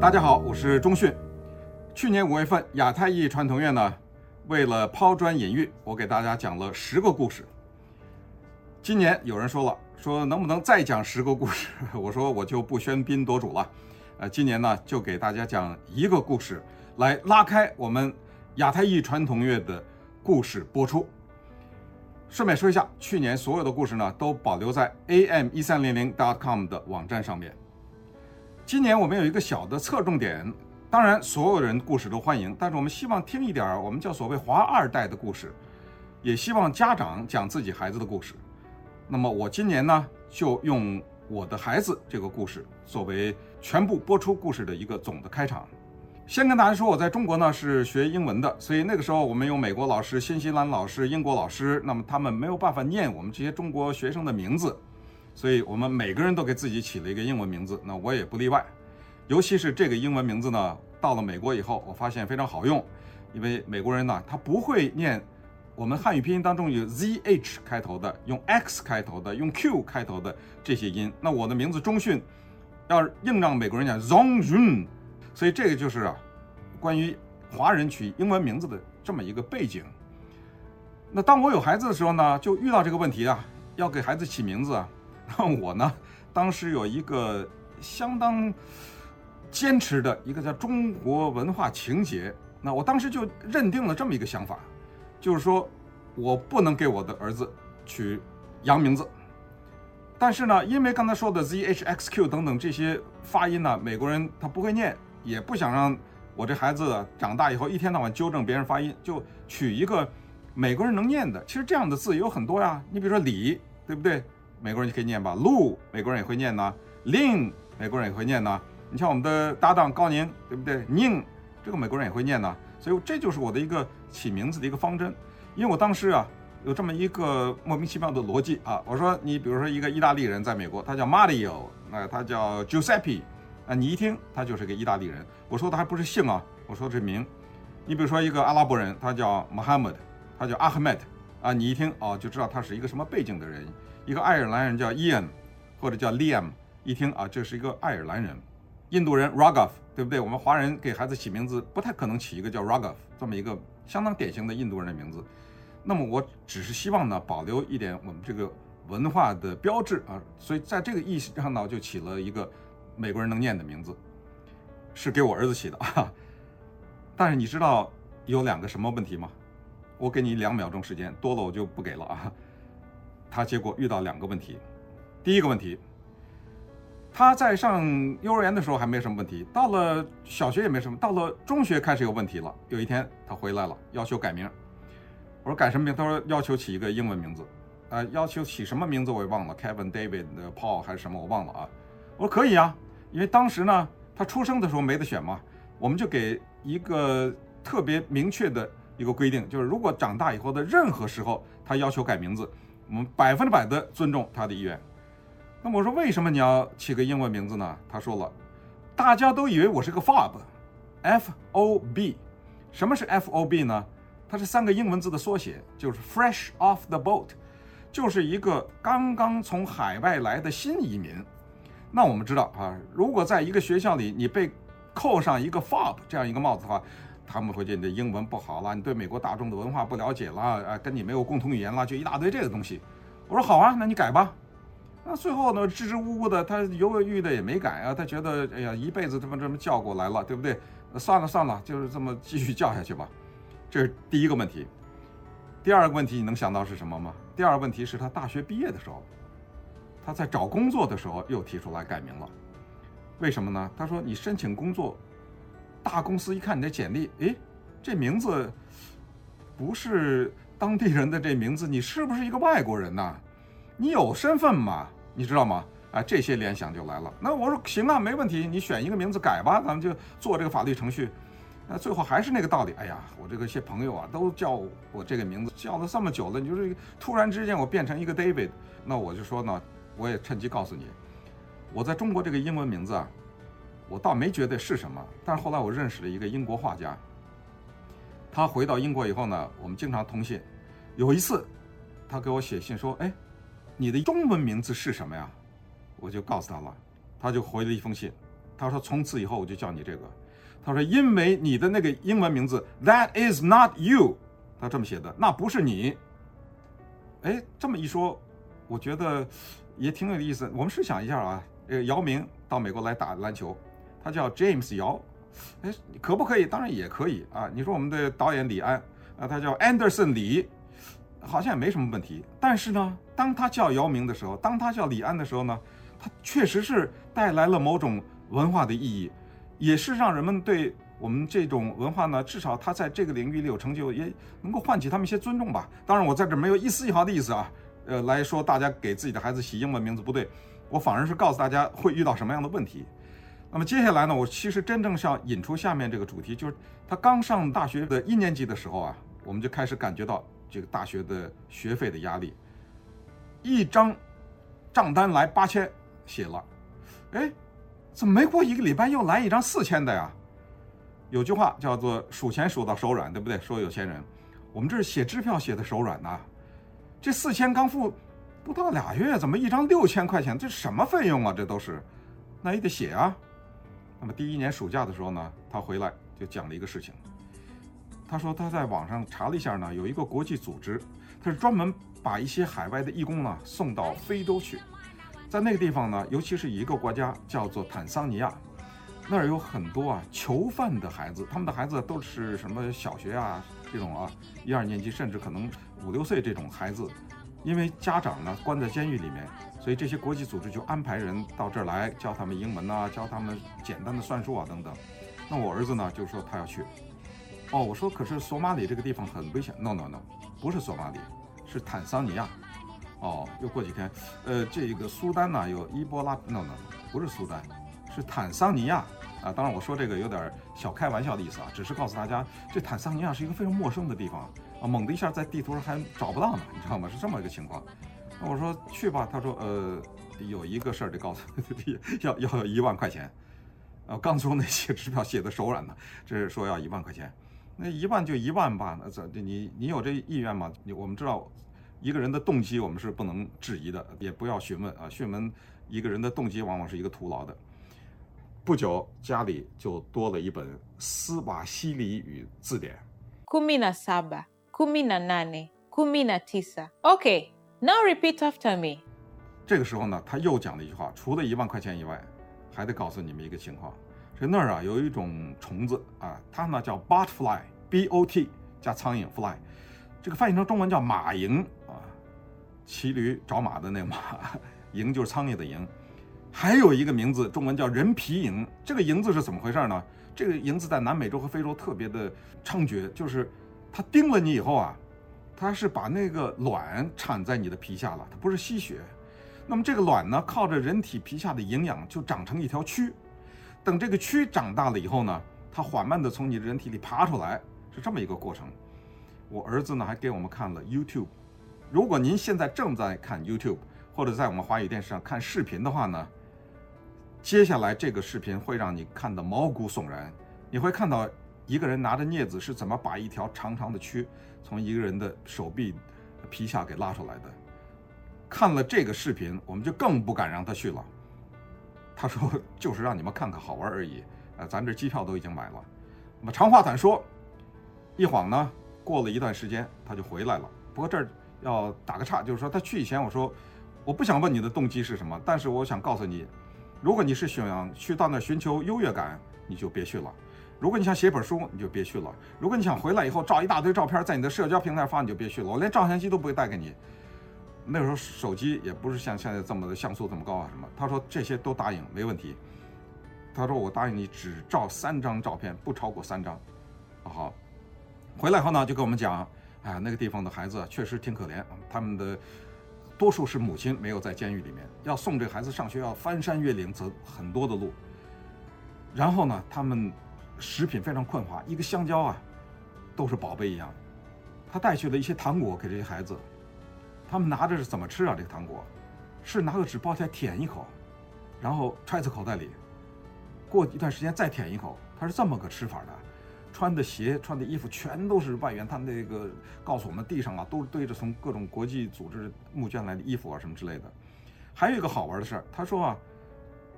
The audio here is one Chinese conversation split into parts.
大家好，我是钟迅。去年五月份，亚太裔传统院呢，为了抛砖引玉，我给大家讲了十个故事。今年有人说了，说能不能再讲十个故事？我说我就不喧宾夺主了。呃，今年呢，就给大家讲一个故事，来拉开我们亚太裔传统乐的故事播出。顺便说一下，去年所有的故事呢，都保留在 am 一三零零 dot com 的网站上面。今年我们有一个小的侧重点，当然所有人故事都欢迎，但是我们希望听一点我们叫所谓华二代的故事，也希望家长讲自己孩子的故事。那么我今年呢，就用我的孩子这个故事作为全部播出故事的一个总的开场。先跟大家说，我在中国呢是学英文的，所以那个时候我们有美国老师、新西兰老师、英国老师，那么他们没有办法念我们这些中国学生的名字，所以我们每个人都给自己起了一个英文名字，那我也不例外。尤其是这个英文名字呢，到了美国以后，我发现非常好用，因为美国人呢他不会念我们汉语拼音当中有 zh 开头的、用 x 开头的、用 q 开头的这些音，那我的名字钟训要硬让美国人讲 zong jun，。所以这个就是啊，关于华人取英文名字的这么一个背景。那当我有孩子的时候呢，就遇到这个问题啊，要给孩子起名字啊。让我呢，当时有一个相当坚持的一个叫中国文化情结。那我当时就认定了这么一个想法，就是说我不能给我的儿子取洋名字。但是呢，因为刚才说的 Z H X Q 等等这些发音呢，美国人他不会念。也不想让我这孩子长大以后一天到晚纠正别人发音，就取一个美国人能念的。其实这样的字有很多呀。你比如说李，对不对？美国人就可以念吧。，Lu，，美国人也会念呢。令，美国人也会念呢。你像我们的搭档高宁，对不对？宁，这个美国人也会念呢。所以这就是我的一个起名字的一个方针。因为我当时啊有这么一个莫名其妙的逻辑啊。我说你比如说一个意大利人在美国，他叫 Mario，那他叫 Giuseppe。啊，你一听他就是个意大利人。我说的还不是姓啊，我说的是名。你比如说一个阿拉伯人，他叫 Muhammad，他叫 Ahmed，啊，你一听哦就知道他是一个什么背景的人。一个爱尔兰人叫 Ian，或者叫 Liam，一听啊这是一个爱尔兰人。印度人 Raghav，对不对？我们华人给孩子起名字不太可能起一个叫 Raghav 这么一个相当典型的印度人的名字。那么我只是希望呢保留一点我们这个文化的标志啊，所以在这个意义上呢就起了一个。美国人能念的名字，是给我儿子起的啊。但是你知道有两个什么问题吗？我给你两秒钟时间，多了我就不给了啊。他结果遇到两个问题。第一个问题，他在上幼儿园的时候还没什么问题，到了小学也没什么，到了中学开始有问题了。有一天他回来了，要求改名。我说改什么名？他说要求起一个英文名字。啊，要求起什么名字我也忘了，Kevin、David、Paul 还是什么我忘了啊。我说可以啊。因为当时呢，他出生的时候没得选嘛，我们就给一个特别明确的一个规定，就是如果长大以后的任何时候他要求改名字，我们百分之百的尊重他的意愿。那么我说为什么你要起个英文名字呢？他说了，大家都以为我是个 FOB，F O B，什么是 F O B 呢？它是三个英文字的缩写，就是 Fresh off the boat，就是一个刚刚从海外来的新移民。那我们知道啊，如果在一个学校里你被扣上一个 FOB 这样一个帽子的话，他们会觉得你的英文不好了，你对美国大众的文化不了解了，啊，跟你没有共同语言了，就一大堆这个东西。我说好啊，那你改吧。那最后呢，支支吾吾的，他犹犹豫豫的也没改啊，他觉得哎呀，一辈子这么这么叫过来了，对不对？算了算了，就是这么继续叫下去吧。这是第一个问题。第二个问题你能想到是什么吗？第二个问题是他大学毕业的时候。他在找工作的时候又提出来改名了，为什么呢？他说：“你申请工作，大公司一看你的简历，诶，这名字不是当地人的这名字，你是不是一个外国人呐？你有身份吗？你知道吗？啊，这些联想就来了。那我说行啊，没问题，你选一个名字改吧，咱们就做这个法律程序。那最后还是那个道理。哎呀，我这个些朋友啊，都叫我这个名字叫了这么久了，你说这个突然之间我变成一个 David，那我就说呢。”我也趁机告诉你，我在中国这个英文名字啊，我倒没觉得是什么。但是后来我认识了一个英国画家，他回到英国以后呢，我们经常通信。有一次，他给我写信说：“哎，你的中文名字是什么呀？”我就告诉他了，他就回了一封信，他说从此以后我就叫你这个。他说因为你的那个英文名字 That is not you，他这么写的，那不是你。哎，这么一说，我觉得也挺有意思。我们试想一下啊，呃，姚明到美国来打篮球，他叫 James 姚，哎，可不可以？当然也可以啊。你说我们的导演李安啊，他叫 Anderson 李。好像也没什么问题，但是呢，当他叫姚明的时候，当他叫李安的时候呢，他确实是带来了某种文化的意义，也是让人们对我们这种文化呢，至少他在这个领域里有成就，也能够唤起他们一些尊重吧。当然，我在这没有一丝一毫的意思啊，呃，来说大家给自己的孩子起英文名字不对，我反而是告诉大家会遇到什么样的问题。那么接下来呢，我其实真正想引出下面这个主题，就是他刚上大学的一年级的时候啊，我们就开始感觉到。这个大学的学费的压力，一张账单来八千，写了，哎，怎么没过一个礼拜又来一张四千的呀？有句话叫做数钱数到手软，对不对？说有钱人，我们这是写支票写的手软呐。这四千刚付不到俩月，怎么一张六千块钱？这什么费用啊？这都是，那也得写啊。那么第一年暑假的时候呢，他回来就讲了一个事情。他说他在网上查了一下呢，有一个国际组织，他是专门把一些海外的义工呢送到非洲去，在那个地方呢，尤其是一个国家叫做坦桑尼亚，那儿有很多啊囚犯的孩子，他们的孩子都是什么小学啊这种啊一二年级，甚至可能五六岁这种孩子，因为家长呢关在监狱里面，所以这些国际组织就安排人到这儿来教他们英文啊，教他们简单的算术啊等等。那我儿子呢就说他要去。哦，我说可是索马里这个地方很危险。No no no，不是索马里，是坦桑尼亚。哦，又过几天，呃，这个苏丹呢有伊波拉。No no，不是苏丹，是坦桑尼亚啊。当然我说这个有点小开玩笑的意思啊，只是告诉大家，这坦桑尼亚是一个非常陌生的地方啊，猛的一下在地图上还找不到呢，你知道吗？是这么一个情况。那我说去吧，他说呃，有一个事儿得告诉，要要要一万块钱。啊，刚说那些支票写的手软呢，这是说要一万块钱。那一万就一万吧，那这你你有这意愿吗？你我们知道，一个人的动机我们是不能质疑的，也不要询问啊。询问一个人的动机往往是一个徒劳的。不久家里就多了一本斯瓦西里语字典。Kumi na saba, kumi na nane, kumi na tisa. Okay, now repeat after me. 这个时候呢，他又讲了一句话，除了一万块钱以外，还得告诉你们一个情况。这那儿啊有一种虫子啊，它呢叫 butterfly, B-O-T 加苍蝇 fly，这个翻译成中文叫马蝇啊，骑驴找马的那马，蝇就是苍蝇的蝇。还有一个名字，中文叫人皮蝇。这个蝇字是怎么回事呢？这个蝇字在南美洲和非洲特别的猖獗，就是它叮了你以后啊，它是把那个卵产在你的皮下了，它不是吸血。那么这个卵呢，靠着人体皮下的营养就长成一条蛆。等这个蛆长大了以后呢，它缓慢地从你的人体里爬出来，是这么一个过程。我儿子呢还给我们看了 YouTube。如果您现在正在看 YouTube，或者在我们华语电视上看视频的话呢，接下来这个视频会让你看得毛骨悚然。你会看到一个人拿着镊子是怎么把一条长长的蛆从一个人的手臂皮下给拉出来的。看了这个视频，我们就更不敢让他去了。他说：“就是让你们看看好玩而已，呃，咱这机票都已经买了。那么长话短说，一晃呢，过了一段时间，他就回来了。不过这儿要打个岔，就是说他去以前，我说我不想问你的动机是什么，但是我想告诉你，如果你是想去到那儿寻求优越感，你就别去了；如果你想写本书，你就别去了；如果你想回来以后照一大堆照片在你的社交平台发，你就别去了。我连照相机都不会带给你。”那时候手机也不是像现在这么的像素这么高啊什么。他说这些都答应没问题。他说我答应你只照三张照片，不超过三张。好，回来后呢就跟我们讲，哎，那个地方的孩子确实挺可怜，他们的多数是母亲没有在监狱里面，要送这孩子上学要翻山越岭走很多的路。然后呢，他们食品非常匮乏，一个香蕉啊都是宝贝一样。他带去了一些糖果给这些孩子。他们拿着是怎么吃啊？这个糖果，是拿个纸包起来舔一口，然后揣在口袋里，过一段时间再舔一口。他是这么个吃法的。穿的鞋、穿的衣服全都是外援。他那个告诉我们，地上啊都是堆着从各种国际组织募捐来的衣服啊什么之类的。还有一个好玩的事儿，他说啊，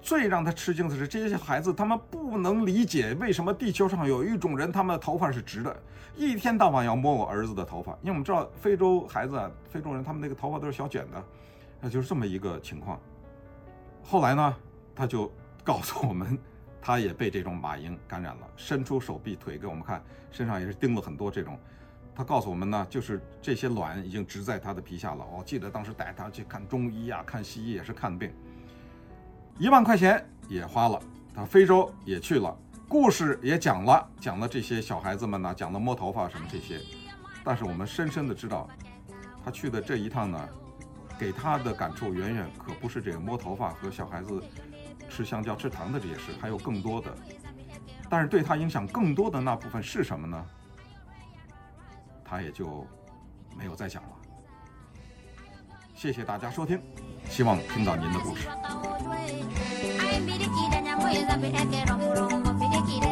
最让他吃惊的是，这些孩子他们不能理解为什么地球上有一种人，他们的头发是直的，一天到晚要摸我儿子的头发。因为我们知道非洲孩子啊，非洲人他们那个头发都是小卷的，那就是这么一个情况。后来呢，他就告诉我们，他也被这种马蝇感染了，伸出手臂腿给我们看，身上也是叮了很多这种。他告诉我们呢，就是这些卵已经植在他的皮下了。我记得当时带他去看中医啊，看西医也是看病。一万块钱也花了，他非洲也去了，故事也讲了，讲了这些小孩子们呢，讲了摸头发什么这些。但是我们深深的知道，他去的这一趟呢，给他的感触远远可不是这个摸头发和小孩子吃香蕉吃糖的这些事，还有更多的。但是对他影响更多的那部分是什么呢？他也就没有再讲了。谢谢大家收听，希望听到您的故事。Ay, mire, kira, nyambo, yeza, bi, eke, romurongo, bi, kira,